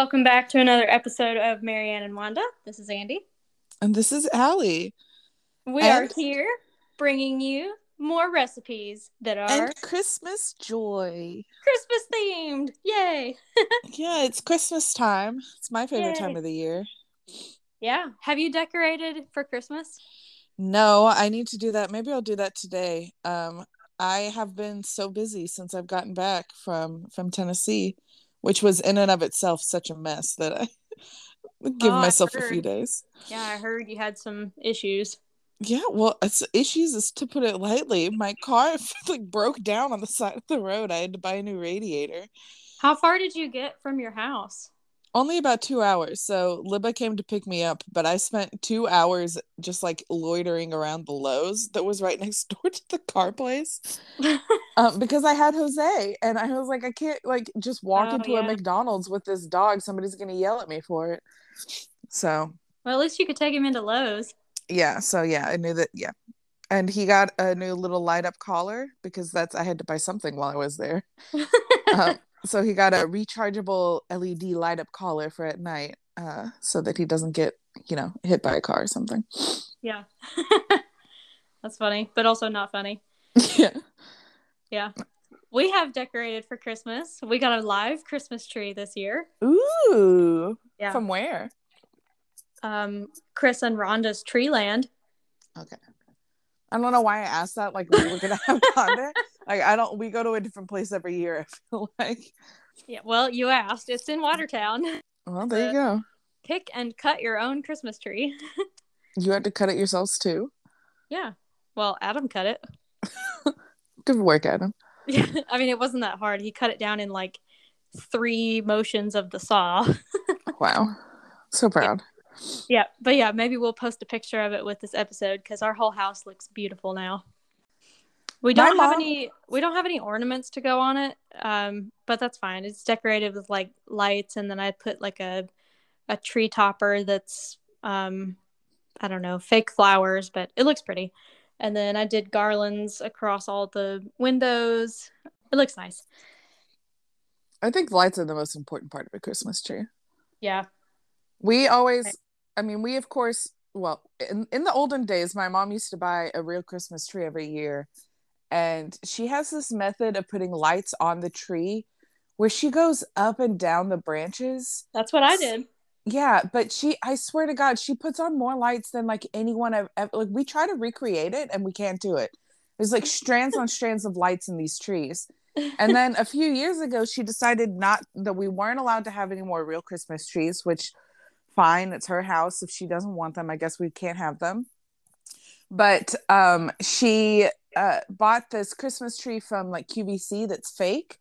Welcome back to another episode of Marianne and Wanda. This is Andie. And this is Allie. We And- are here bringing you more recipes that are And Christmas joy. Christmas themed. Yay! Yeah, it's Christmas time. It's my favorite time of the year. Yeah. Have you decorated for Christmas? No, I need to do that. Maybe I'll do that today. Um, I have been so busy since I've gotten back from from Tennessee, which was in and of itself such a mess that I give Oh, myself a few days. Yeah, I heard you had some issues. Yeah, well, it's issues is to put it lightly. My car like broke down on the side of the road. I had to buy a new radiator. How far did you get from your house? Only about two hours. So Libba came to pick me up, but I spent two hours just like loitering around the Lowe's that was right next door to the car place. Um, because I had Jose and I was like, I can't like just walk Oh, into a. McDonald's with this dog. Somebody's gonna yell at me for it. So Well, at least you could take him into Lowe's. yeah, so yeah, I knew that yeah. And he got a new little light up collar because that's I had to buy something while I was there. um, so he got a rechargeable LED light up collar for at night, uh, so that he doesn't get, you know, hit by a car or something. yeah. That's funny, but also not funny. yeah. Yeah. We have decorated for Christmas. We got a live Christmas tree this year. Ooh. Yeah. From where? Um, Chris and Rhonda's Treeland. Okay. I don't know why I asked that. Like we were gonna have gone. Like I don't. We go to a different place every year. I feel like. Yeah, well, you asked. It's in Watertown. Well, there you go. Pick and cut your own Christmas tree. You had to cut it yourselves too. yeah. Well, Adam cut it. Good work, Adam. Yeah. I mean, it wasn't that hard. He cut it down in like three motions of the saw. Wow. So proud. Yeah, but yeah, maybe we'll post a picture of it with this episode because our whole house looks beautiful now. We don't have mom- any. We don't have any ornaments to go on it, um, but that's fine. It's decorated with like lights, and then I put like a a tree topper that's um, I don't know, fake flowers, but it looks pretty. And then I did garlands across all the windows. It looks nice. I think lights are the most important part of a Christmas tree. Yeah. We always, I mean, we of course, well, in, in the olden days, my mom used to buy a real Christmas tree every year. And she has this method of putting lights on the tree where she goes up and down the branches. That's what I did. Yeah, but she, I swear to God, she puts on more lights than like anyone I've ever, like, we try to recreate it and we can't do it. There's like strands on strands of lights in these trees. And then a few years ago, she decided not that we weren't allowed to have any more real Christmas trees, which fine, it's her house. If she doesn't want them, I guess we can't have them. But um, she uh, bought this Christmas tree from like QVC that's fake.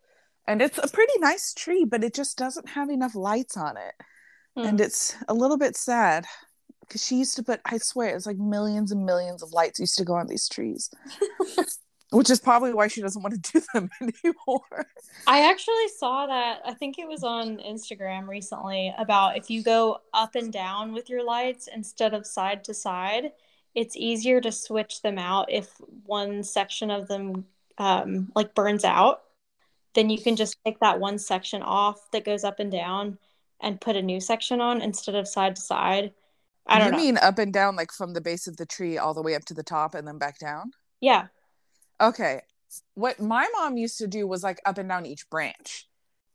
And it's a pretty nice tree, but it just doesn't have enough lights on it. Hmm. And it's a little bit sad because she used to put, I swear, it's like millions and millions of lights used to go on these trees. Which is probably why she doesn't want to do them anymore. I actually saw that. I think it was on Instagram recently about if you go up and down with your lights instead of side to side, it's easier to switch them out if one section of them um, like burns out. Then you can just take that one section off that goes up and down and put a new section on instead of side to side. I don't you know. mean up and down, like from the base of the tree all the way up to the top and then back down? yeah. Okay. What my mom used to do was like up and down each branch.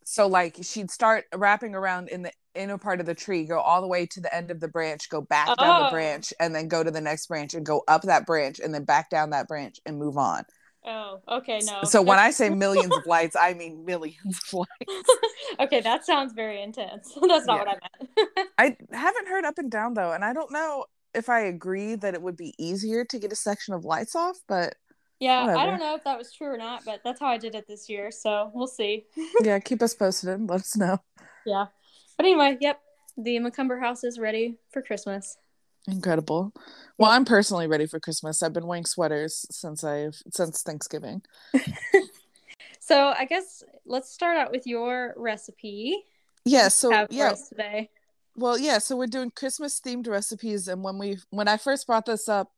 So like she'd start wrapping around in the inner part of the tree, go all the way to the end of the branch, go back down the Oh. branch, and then go to the next branch and go up that branch and then back down that branch and move on. Oh, okay. No. So when I say millions of lights, I mean millions of lights. okay, that sounds very intense. That's not Yeah. what I meant. I haven't heard up and down though, and I don't know if I agree that it would be easier to get a section of lights off, but Yeah, I don't know if that was true or not, but that's how I did it this year. So we'll see. yeah, keep us posted and let us know. Yeah. But anyway, yep. The McCumber house is ready for Christmas. Incredible. Well, I'm personally ready for Christmas. I've been wearing sweaters since I've since Thanksgiving. So I guess let's start out with your recipe. Yeah, so yeah, us today. well, yeah, so we're doing Christmas themed recipes and when we when I first brought this up,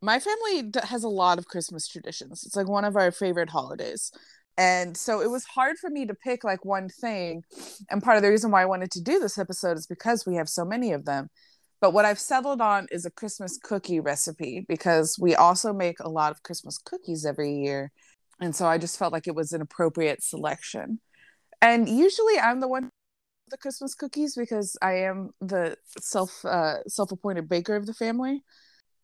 my family has a lot of Christmas traditions. It's like one of our favorite holidays. And so it was hard for me to pick like one thing. And part of the reason why I wanted to do this episode is because we have so many of them. But what I've settled on is a Christmas cookie recipe because we also make a lot of Christmas cookies every year. And so I just felt like it was an appropriate selection. And usually I'm the one the Christmas cookies because I am the self uh, self appointed baker of the family.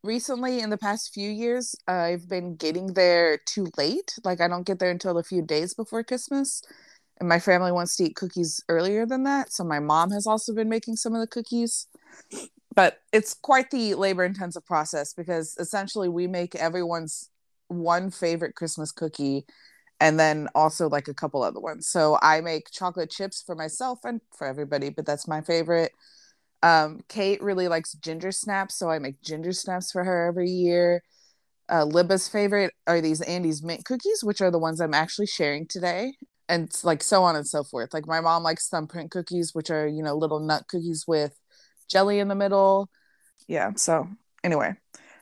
Recently, in the past few years, I've been getting there too late. Like I don't get there until a few days before Christmas, and my family wants to eat cookies earlier than that. So my mom has also been making some of the cookies. But it's quite the labor intensive process because essentially we make everyone's one favorite Christmas cookie and then also like a couple other ones. So I make chocolate chips for myself and for everybody, but that's my favorite. Um, Kate really likes ginger snaps, so I make ginger snaps for her every year. Uh, Libba's favorite are these Andes mint cookies, which are the ones I'm actually sharing today, and like so on and so forth. Like my mom likes thumbprint cookies, which are you know little nut cookies with jelly in the middle. Yeah. So anyway,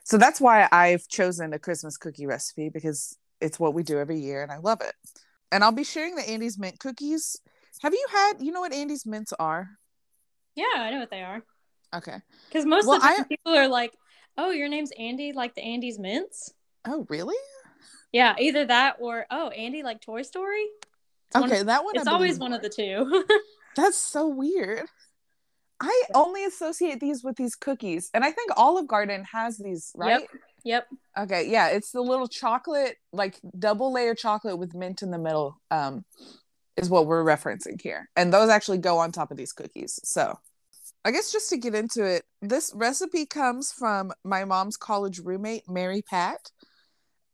so that's why I've chosen a Christmas cookie recipe because it's what we do every year and I love it. And I'll be sharing the Andes mint cookies. Have you had, you know what Andes mints are? Yeah, I know what they are. Okay. Because most well, of the I... people are like, oh, your name's Andie, like the Andes mints. Oh, really? Yeah, either that or, oh, Andy, like Toy Story. It's okay, one, that one. It's always one of the two. That's so weird. I only associate these with these cookies, and I think Olive Garden has these, right? Yep. Yep. Okay, yeah, it's the little chocolate, like double layer chocolate with mint in the middle. Um, is what we're referencing here, and those actually go on top of these cookies. So, I guess just to get into it, this recipe comes from my mom's college roommate, Mary Pat.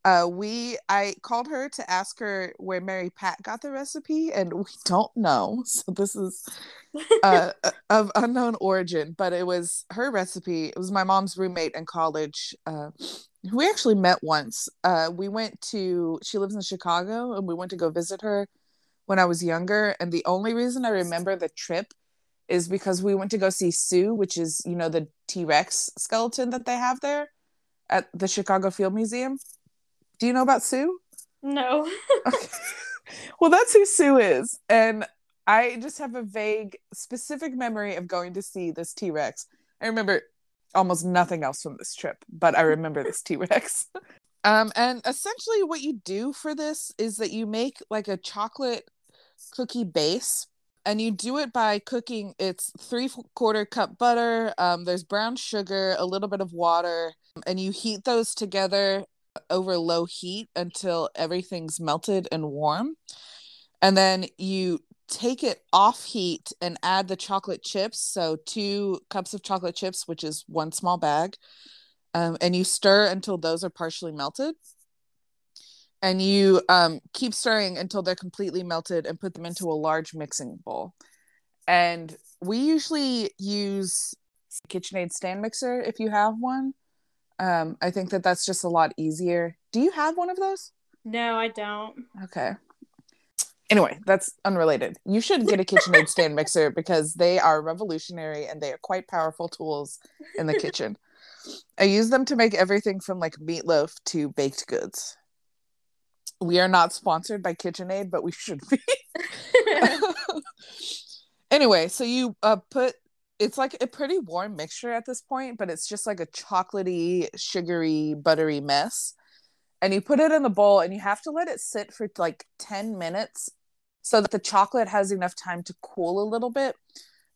Uh, we I called her to ask her where Mary Pat got the recipe, and we don't know. So this is uh, of unknown origin, but it was her recipe. It was my mom's roommate in college. Uh, we actually met once. Uh, we went to. She lives in Chicago, and we went to go visit her when I was younger. And the only reason I remember the trip is because we went to go see Sue, which is you know the T Rex skeleton that they have there at the Chicago Field Museum. Do you know about Sue? No. okay. Well, that's who Sue is, and I just have a vague, specific memory of going to see this T Rex. I remember almost nothing else from this trip, but I remember this T Rex. um, and essentially, what you do for this is that you make like a chocolate cookie base, and you do it by cooking. It's three quarter cup butter. Um, there's brown sugar, a little bit of water, and you heat those together over low heat until everything's melted and warm. And then you take it off heat and add the chocolate chips. So, two cups of chocolate chips, which is one small bag. Um, and you stir until those are partially melted. And you um, keep stirring until they're completely melted and put them into a large mixing bowl. And we usually use KitchenAid stand mixer if you have one. Um, I think that that's just a lot easier. Do you have one of those? No, I don't. Okay. Anyway, that's unrelated. You should get a KitchenAid stand mixer because they are revolutionary and they are quite powerful tools in the kitchen. I use them to make everything from like meatloaf to baked goods. We are not sponsored by KitchenAid, but we should be. anyway, so you uh, put it's like a pretty warm mixture at this point, but it's just like a chocolatey, sugary, buttery mess. And you put it in the bowl and you have to let it sit for like 10 minutes so that the chocolate has enough time to cool a little bit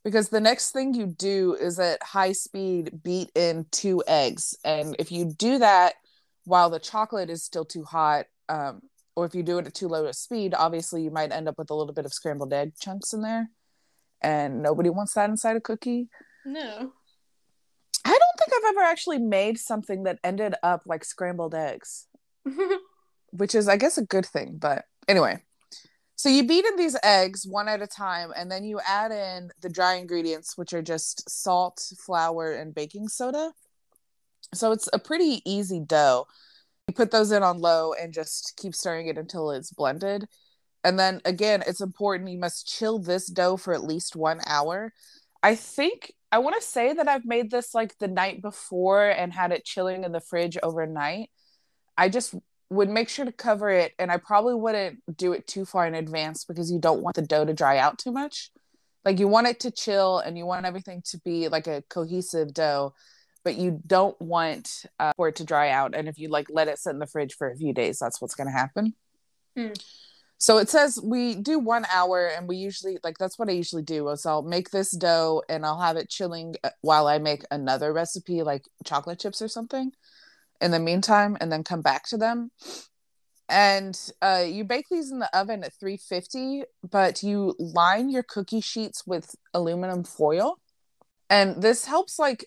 because the next thing you do is at high speed beat in two eggs and if you do that while the chocolate is still too hot um, or if you do it at too low a speed obviously you might end up with a little bit of scrambled egg chunks in there and nobody wants that inside a cookie no i don't think i've ever actually made something that ended up like scrambled eggs which is i guess a good thing but anyway so you beat in these eggs one at a time, and then you add in the dry ingredients, which are just salt, flour, and baking soda. So it's a pretty easy dough. You put those in on low and just keep stirring it until it's blended. And then again, it's important you must chill this dough for at least one hour. I think I want to say that I've made this like the night before and had it chilling in the fridge overnight. I just would make sure to cover it and I probably wouldn't do it too far in advance because you don't want the dough to dry out too much. Like you want it to chill and you want everything to be like a cohesive dough, but you don't want uh, for it to dry out. And if you like let it sit in the fridge for a few days, that's what's going to happen. Mm. So it says we do one hour, and we usually like that's what I usually do. Is I'll make this dough and I'll have it chilling uh, while I make another recipe, like chocolate chips or something. In the meantime, and then come back to them. And uh, you bake these in the oven at 350, but you line your cookie sheets with aluminum foil, and this helps like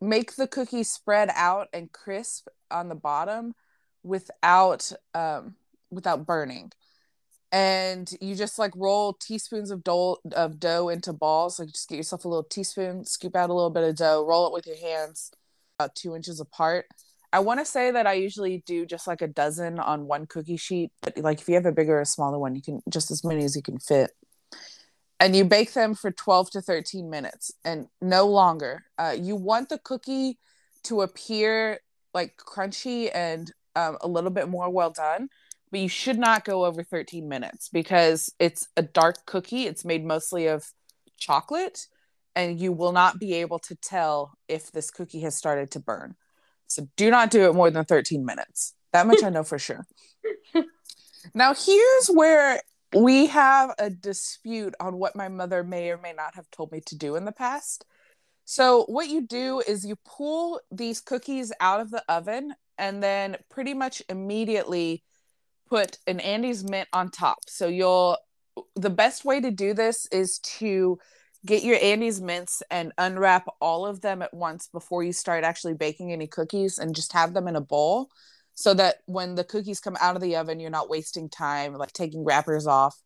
make the cookie spread out and crisp on the bottom without um, without burning and you just like roll teaspoons of dough of dough into balls. Like just get yourself a little teaspoon, scoop out a little bit of dough, roll it with your hands, about two inches apart. I want to say that I usually do just like a dozen on one cookie sheet, but like if you have a bigger or smaller one, you can just as many as you can fit. And you bake them for 12 to 13 minutes and no longer. Uh, you want the cookie to appear like crunchy and um, a little bit more well done but you should not go over 13 minutes because it's a dark cookie. It's made mostly of chocolate, and you will not be able to tell if this cookie has started to burn. So do not do it more than 13 minutes. That much I know for sure. Now, here's where we have a dispute on what my mother may or may not have told me to do in the past. So, what you do is you pull these cookies out of the oven and then pretty much immediately put an Andes mint on top. So you'll the best way to do this is to get your Andes mints and unwrap all of them at once before you start actually baking any cookies and just have them in a bowl so that when the cookies come out of the oven you're not wasting time like taking wrappers off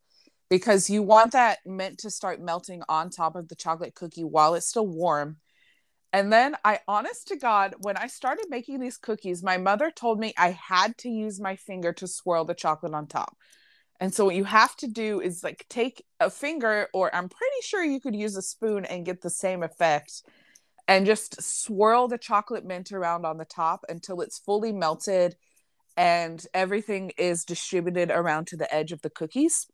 because you want that mint to start melting on top of the chocolate cookie while it's still warm and then I, honest to God, when I started making these cookies, my mother told me I had to use my finger to swirl the chocolate on top. And so what you have to do is like take a finger, or I'm pretty sure you could use a spoon and get the same effect, and just swirl the chocolate mint around on the top until it's fully melted and everything is distributed around to the edge of the cookies.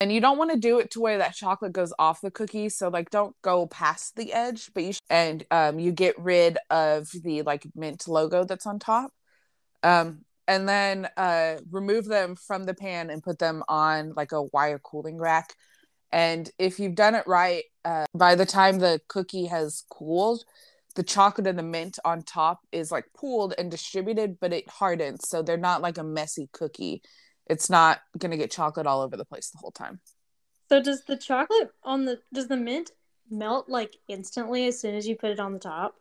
And you don't want to do it to where that chocolate goes off the cookie so like don't go past the edge but you sh- and um, you get rid of the like mint logo that's on top. Um, and then uh, remove them from the pan and put them on like a wire cooling rack and if you've done it right uh, by the time the cookie has cooled the chocolate and the mint on top is like pooled and distributed but it hardens so they're not like a messy cookie it's not gonna get chocolate all over the place the whole time. So does the chocolate on the does the mint melt like instantly as soon as you put it on the top?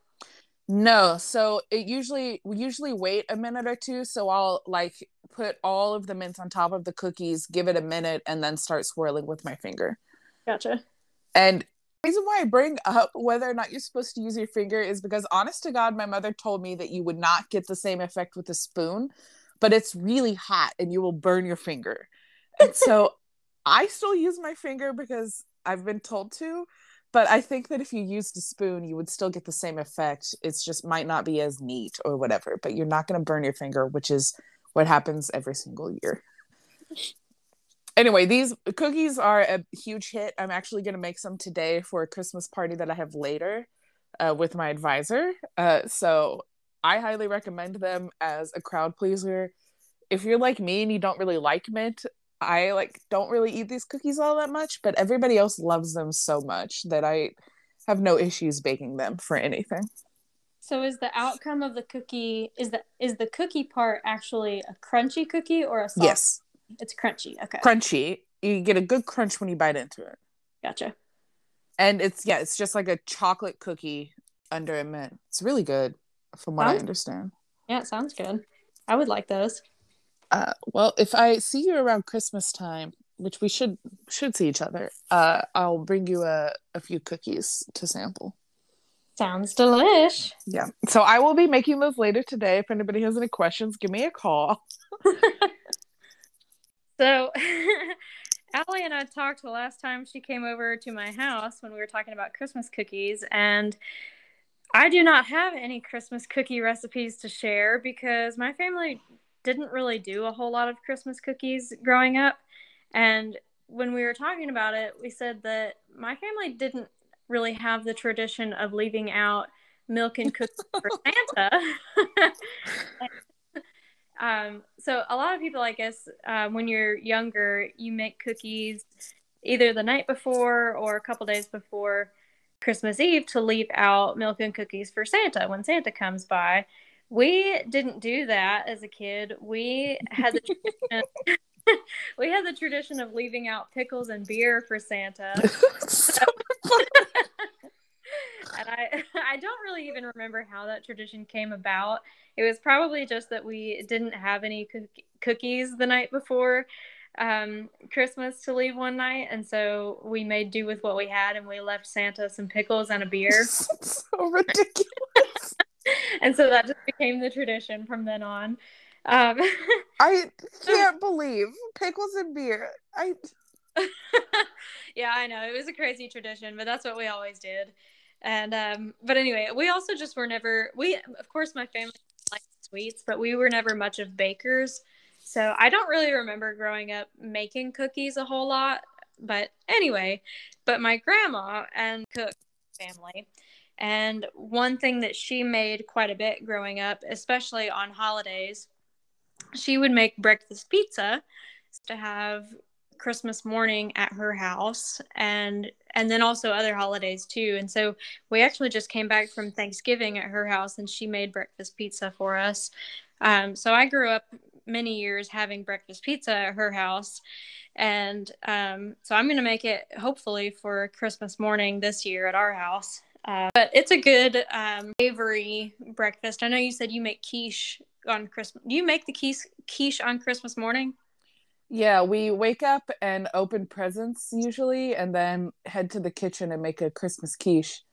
No, so it usually we usually wait a minute or two. So I'll like put all of the mints on top of the cookies, give it a minute, and then start swirling with my finger. Gotcha. And reason why I bring up whether or not you're supposed to use your finger is because honest to God, my mother told me that you would not get the same effect with a spoon but it's really hot and you will burn your finger. And so I still use my finger because I've been told to, but I think that if you used a spoon, you would still get the same effect. It's just might not be as neat or whatever, but you're not going to burn your finger, which is what happens every single year. Anyway, these cookies are a huge hit. I'm actually going to make some today for a Christmas party that I have later uh, with my advisor. Uh, so I highly recommend them as a crowd pleaser. If you're like me and you don't really like mint, I like don't really eat these cookies all that much, but everybody else loves them so much that I have no issues baking them for anything. So is the outcome of the cookie is the is the cookie part actually a crunchy cookie or a soft? Yes. It's crunchy. Okay. Crunchy. You get a good crunch when you bite into it. Gotcha. And it's yeah, it's just like a chocolate cookie under a mint. It's really good from what sounds, I understand. Yeah, it sounds good. I would like those. Uh, well, if I see you around Christmas time, which we should should see each other, uh, I'll bring you a, a few cookies to sample. Sounds delish. Yeah. So I will be making those later today. If anybody has any questions, give me a call. so Allie and I talked the last time she came over to my house when we were talking about Christmas cookies and I do not have any Christmas cookie recipes to share because my family didn't really do a whole lot of Christmas cookies growing up. And when we were talking about it, we said that my family didn't really have the tradition of leaving out milk and cookies for Santa. um, so a lot of people, I guess, uh, when you're younger, you make cookies either the night before or a couple days before Christmas Eve to leave out milk and cookies for Santa when Santa comes by. We didn't do that as a kid. We had the tradition, we had the tradition of leaving out pickles and beer for Santa. so, and I I don't really even remember how that tradition came about. It was probably just that we didn't have any cookies the night before um, Christmas to leave one night, and so we made do with what we had, and we left Santa some pickles and a beer. so ridiculous. and so that just became the tradition from then on. Um, I can't believe pickles and beer. I. yeah, I know it was a crazy tradition, but that's what we always did. And um, but anyway, we also just were never we. Of course, my family liked sweets, but we were never much of bakers. So I don't really remember growing up making cookies a whole lot. But anyway, but my grandma and cook family and one thing that she made quite a bit growing up, especially on holidays, she would make breakfast pizza to have Christmas morning at her house and and then also other holidays too. And so we actually just came back from Thanksgiving at her house and she made breakfast pizza for us. Um, so I grew up many years having breakfast pizza at her house. And um, so I'm going to make it hopefully for Christmas morning this year at our house. Uh, but it's a good um, savory breakfast. I know you said you make quiche on Christmas. Do you make the quiche quiche on Christmas morning? Yeah, we wake up and open presents usually, and then head to the kitchen and make a Christmas quiche.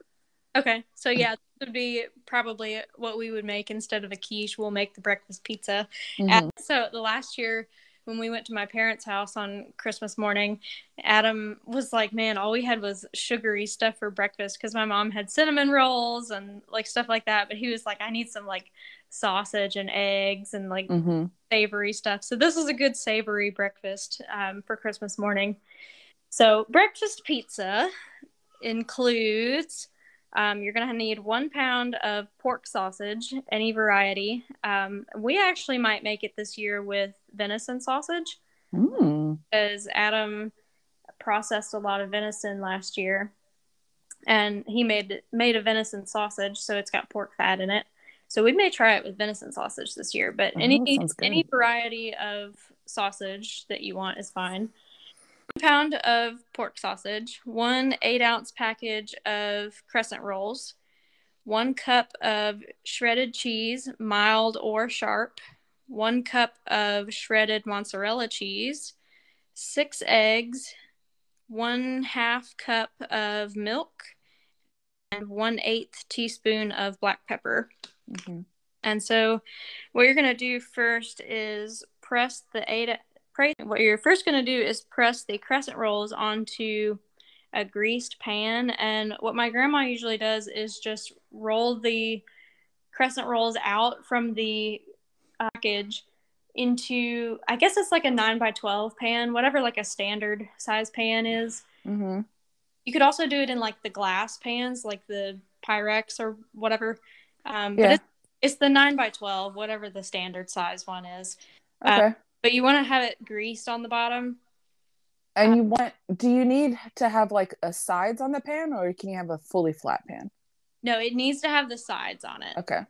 Okay, so yeah, this would be probably what we would make instead of a quiche. We'll make the breakfast pizza. Mm-hmm. so the last year when we went to my parents' house on Christmas morning, Adam was like, "Man, all we had was sugary stuff for breakfast because my mom had cinnamon rolls and like stuff like that." But he was like, "I need some like sausage and eggs and like mm-hmm. savory stuff." So this is a good savory breakfast um, for Christmas morning. So breakfast pizza includes um, you're going to need one pound of pork sausage, any variety. Um, we actually might make it this year with venison sausage mm. because Adam processed a lot of venison last year, and he made made a venison sausage, so it's got pork fat in it. So we may try it with venison sausage this year, but oh, any any variety of sausage that you want is fine pound of pork sausage, one eight ounce package of crescent rolls, one cup of shredded cheese, mild or sharp, one cup of shredded mozzarella cheese, six eggs, one half cup of milk, and one eighth teaspoon of black pepper. Mm-hmm. And so, what you're going to do first is press the eight what you're first going to do is press the crescent rolls onto a greased pan. And what my grandma usually does is just roll the crescent rolls out from the package into, I guess it's like a 9 by 12 pan, whatever like a standard size pan is. Mm-hmm. You could also do it in like the glass pans, like the Pyrex or whatever. Um, yeah. But it's, it's the 9 by 12, whatever the standard size one is. Okay. Uh, but you want to have it greased on the bottom. And you want do you need to have like a sides on the pan or can you have a fully flat pan? No, it needs to have the sides on it. Okay.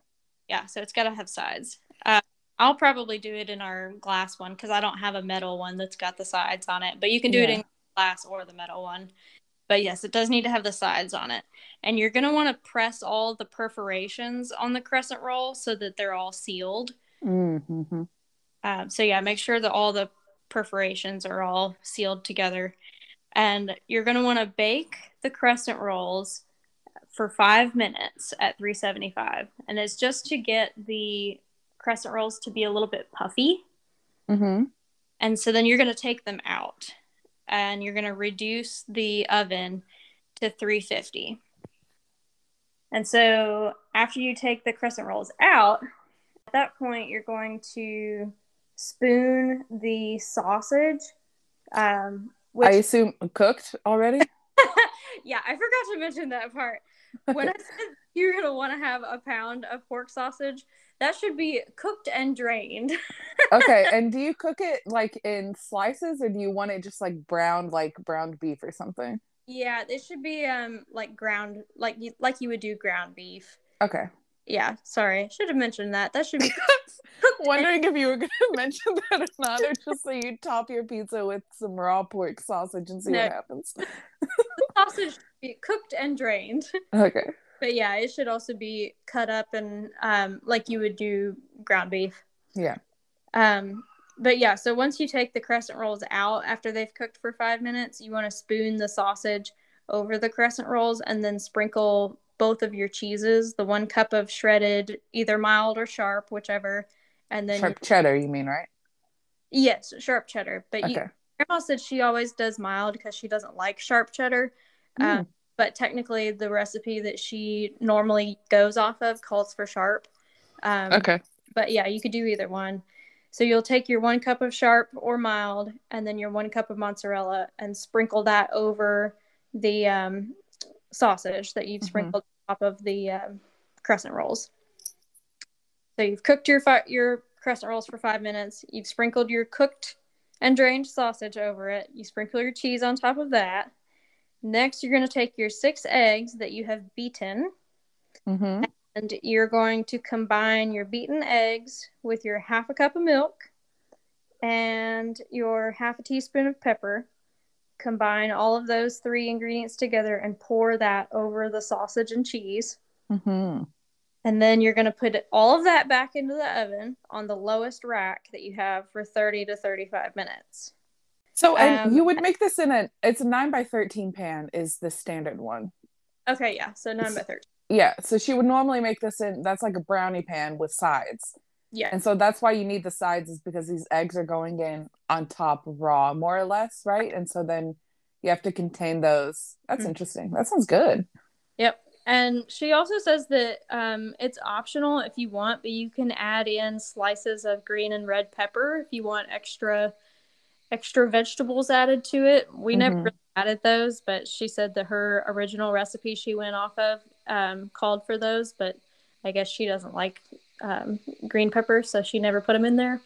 Yeah, so it's got to have sides. Uh, I'll probably do it in our glass one because I don't have a metal one that's got the sides on it. But you can do yeah. it in glass or the metal one. But yes, it does need to have the sides on it. And you're going to want to press all the perforations on the crescent roll so that they're all sealed. Mm-hmm. Um, so yeah, make sure that all the perforations are all sealed together. And you're going to want to bake the crescent rolls for five minutes at 375. And it's just to get the crescent rolls to be a little bit puffy. Mm-hmm. And so then you're going to take them out and you're going to reduce the oven to 350. And so after you take the crescent rolls out, at that point, you're going to spoon the sausage. Um, which, I assume cooked already. yeah, I forgot to mention that part. When I said you're gonna want to have a pound of pork sausage, that should be cooked and drained. okay, and do you cook it like in slices, or do you want it just like browned, like browned beef or something? Yeah, it should be um like ground, like you like you would do ground beef. Okay. Yeah, sorry, should have mentioned that. That should be Wondering if you were going to mention that or not, or just so you top your pizza with some raw pork sausage and see no. what happens. The sausage should be cooked and drained. Okay. But yeah, it should also be cut up and um, like you would do ground beef. Yeah. Um, but yeah, so once you take the crescent rolls out after they've cooked for five minutes, you want to spoon the sausage over the crescent rolls and then sprinkle both of your cheeses, the one cup of shredded, either mild or sharp, whichever, and then sharp cheddar. You mean right? Yes, sharp cheddar. But okay. you, grandma said she always does mild because she doesn't like sharp cheddar. Mm. but technically, the recipe that she normally goes off of calls for sharp. Um, okay. But yeah, you could do either one. So you'll take your one cup of sharp or mild, and then your one cup of mozzarella, and sprinkle that over the um, sausage that you've mm-hmm. sprinkled on top of the um, crescent rolls. So you've cooked your fi- your crescent rolls for five minutes. You've sprinkled your cooked and drained sausage over it. You sprinkle your cheese on top of that. Next, you're going to take your six eggs that you have beaten, mm-hmm. and you're going to combine your beaten eggs with your half a cup of milk and your half a teaspoon of pepper. Combine all of those three ingredients together and pour that over the sausage and cheese. Mm-hmm. And then you're going to put all of that back into the oven on the lowest rack that you have for 30 to 35 minutes. So, and um, you would make this in a, it's a 9 by 13 pan, is the standard one. Okay, yeah. So 9 by 13. Yeah. So she would normally make this in, that's like a brownie pan with sides. Yeah. And so that's why you need the sides, is because these eggs are going in on top raw, more or less, right? And so then you have to contain those. That's mm-hmm. interesting. That sounds good. Yep. And she also says that um, it's optional if you want, but you can add in slices of green and red pepper if you want extra extra vegetables added to it. We mm-hmm. never really added those, but she said that her original recipe she went off of um, called for those, but I guess she doesn't like um, green pepper, so she never put them in there.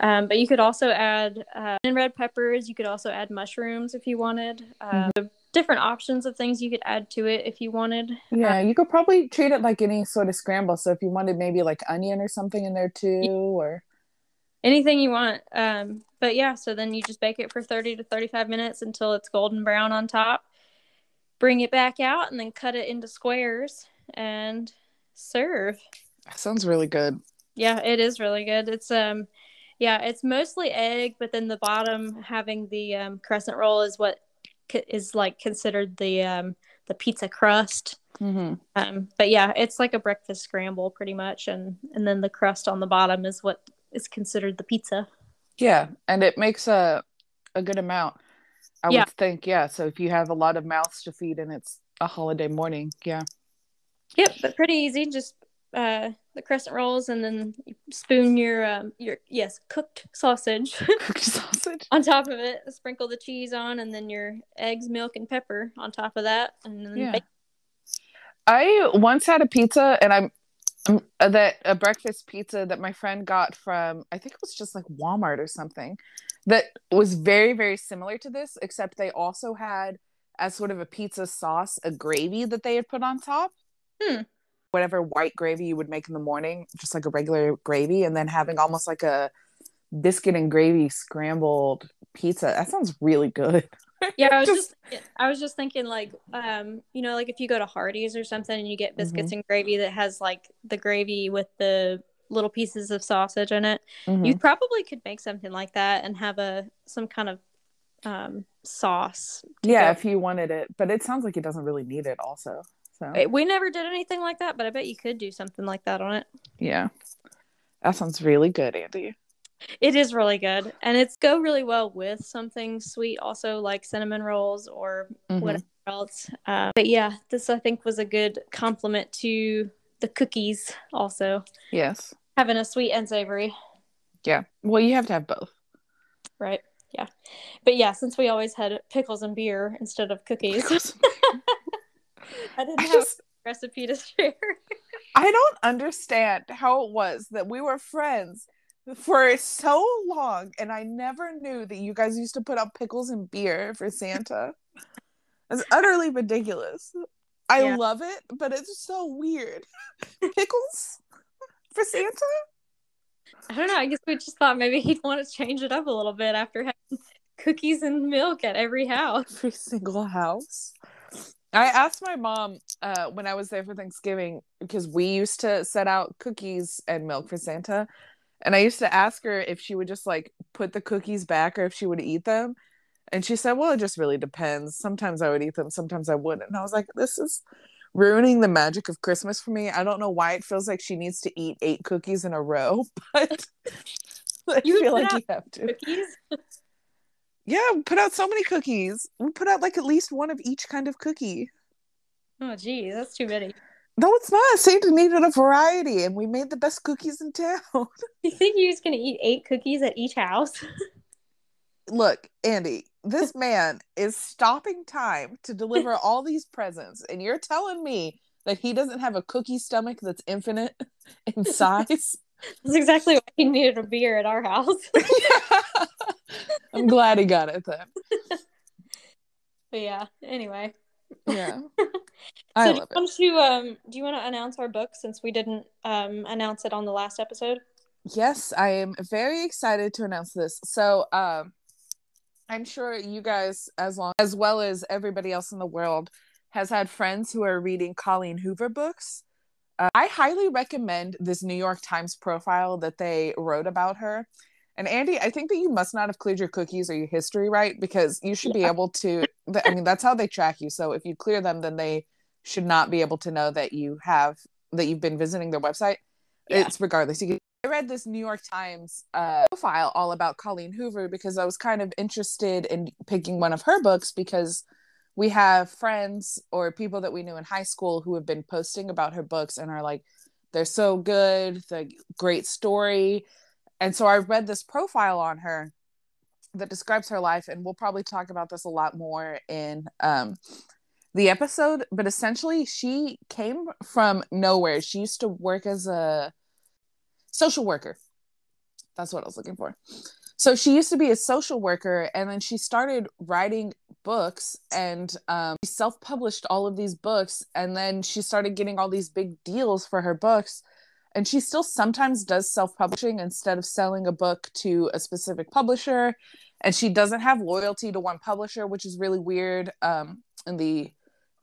Um, but you could also add uh, red peppers. You could also add mushrooms if you wanted. mm-hmm different options of things you could add to it if you wanted. Yeah, you could probably treat it like any sort of scramble. So if you wanted maybe like onion or something in there too, or anything you want. Um, but yeah, so then you just bake it for 30 to 35 minutes until it's golden brown on top. Bring it back out and then cut it into squares and serve. Sounds really good. Yeah, it is really good. It's um yeah, it's mostly egg, but then the bottom having the um, crescent roll is what is like considered the um the pizza crust. Mm-hmm. Um, but yeah, it's like a breakfast scramble pretty much, and and then the crust on the bottom is what is considered the pizza. Yeah, and it makes a a good amount. I yeah. would think, yeah. So if you have a lot of mouths to feed and it's a holiday morning, yeah. Yep, but pretty easy. Just uh, the crescent rolls, and then spoon your um, your yes cooked sausage, cooked sausage on top of it. Sprinkle the cheese on, and then your eggs, milk, and pepper on top of that, and then yeah. Bake. I once had a pizza, and I'm, uh, that a breakfast pizza that my friend got from I think it was just like Walmart or something, that was very very similar to this, except they also had as sort of a pizza sauce a gravy that they had put on top. Hmm whatever white gravy you would make in the morning, just like a regular gravy, and then having almost like a biscuit and gravy scrambled pizza. That sounds really good. Yeah, I was just, just I was just thinking like um, you know, like if you go to Hardee's or something and you get biscuits mm-hmm. and gravy that has like the gravy with the little pieces of sausage in it, mm-hmm. you probably could make something like that and have a some kind of um sauce. Yeah, go. if you wanted it, but it sounds like it doesn't really need it also. So we never did anything like that, but I bet you could do something like that on it. Yeah. That sounds really good, Andie. It is really good. And it's go really well with something sweet also like cinnamon rolls or mm-hmm. whatever else. Uh, but yeah, this I think was a good compliment to the cookies also. Yes. Having a sweet and savory. Yeah. Well, you have to have both. Right. Yeah. But yeah, since we always had pickles and beer instead of cookies, I didn't I have just a recipe to share. I don't understand how it was that we were friends for so long and I never knew that you guys used to put out pickles and beer for Santa. It's utterly ridiculous. I Yeah. love it, but it's so weird. Pickles for Santa? I don't know. I guess we just thought maybe he'd want to change it up a little bit after having cookies and milk at every house. Every single house. I asked my mom uh, when I was there for Thanksgiving because we used to set out cookies and milk for Santa. And I used to ask her if she would just like put the cookies back or if she would eat them. And she said, Well, it just really depends. Sometimes I would eat them, sometimes I wouldn't. And I was like, This is ruining the magic of Christmas for me. I don't know why it feels like she needs to eat eight cookies in a row, but I You feel like out you have to. Cookies? Yeah, we put out so many cookies. We put out like at least one of each kind of cookie. Oh, gee, that's too many. No, it's not. Santa needed a variety, and we made the best cookies in town. You think he was going to eat eight cookies at each house? Look, Andie, this man is stopping time to deliver all these presents, and you're telling me that he doesn't have a cookie stomach that's infinite in size? That's exactly why he needed a beer at our house. I'm glad he got it then. but yeah, anyway. Yeah. I so do you love it. want to um do you want to announce our book since we didn't um announce it on the last episode? Yes, I am very excited to announce this. So, um, I'm sure you guys, as long as well as everybody else in the world, has had friends who are reading Colleen Hoover books. Uh, I highly recommend this New York Times profile that they wrote about her. And Andie, I think that you must not have cleared your cookies or your history right because you should be able to. th- I mean, that's how they track you. So if you clear them, then they should not be able to know that you have that you've been visiting their website. Yeah. It's regardless. You can I read this New York Times uh, profile all about Colleen Hoover because I was kind of interested in picking one of her books because we have friends or people that we knew in high school who have been posting about her books and are like, they're so good, the great story. And so I read this profile on her that describes her life, and we'll probably talk about this a lot more in um, the episode. But essentially, she came from nowhere. She used to work as a social worker. That's what I was looking for. So she used to be a social worker, and then she started writing books, and um, she self-published all of these books, and then she started getting all these big deals for her books. And she still sometimes does self-publishing instead of selling a book to a specific publisher. And she doesn't have loyalty to one publisher, which is really weird um, in the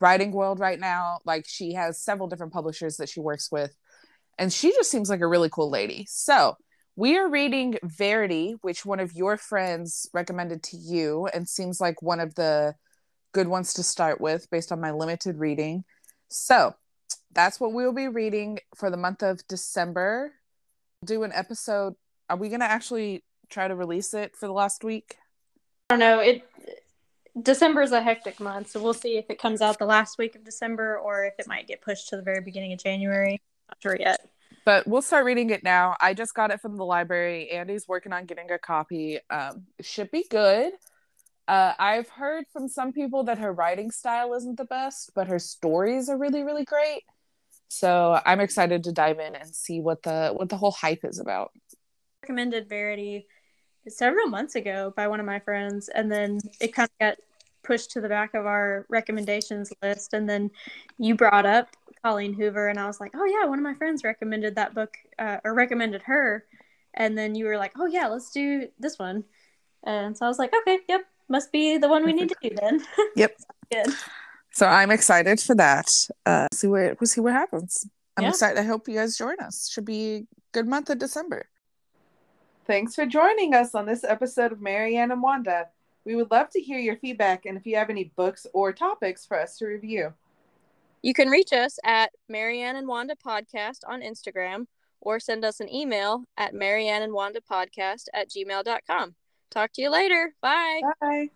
writing world right now. Like she has several different publishers that she works with and she just seems like a really cool lady. So we are reading Verity, which one of your friends recommended to you, and seems like one of the good ones to start with based on my limited reading. So that's what we'll be reading for the month of December. Do an episode. Are we gonna actually try to release it for the last week? I don't know. It December is a hectic month, so we'll see if it comes out the last week of December or if it might get pushed to the very beginning of January. Not sure yet. But we'll start reading it now. I just got it from the library. Andie's working on getting a copy. Um, should be good. Uh, I've heard from some people that her writing style isn't the best, but her stories are really, really great. So I'm excited to dive in and see what the what the whole hype is about. Recommended Verity several months ago by one of my friends, and then it kind of got pushed to the back of our recommendations list. And then you brought up Colleen Hoover, and I was like, oh yeah, one of my friends recommended that book uh, or recommended her. And then you were like, oh yeah, let's do this one. And so I was like, okay, yep, must be the one we need to do then. Yep. Good. So I'm excited for that. Uh, see what we'll see what happens. I'm Yeah. excited. I hope you guys join us. Should be a good month of December. Thanks for joining us on this episode of Marianne and Wanda. We would love to hear your feedback and if you have any books or topics for us to review. You can reach us at Marianne and Wanda Podcast on Instagram or send us an email at Marianne and Wanda Podcast at gmail.com. Talk to you later. Bye. Bye.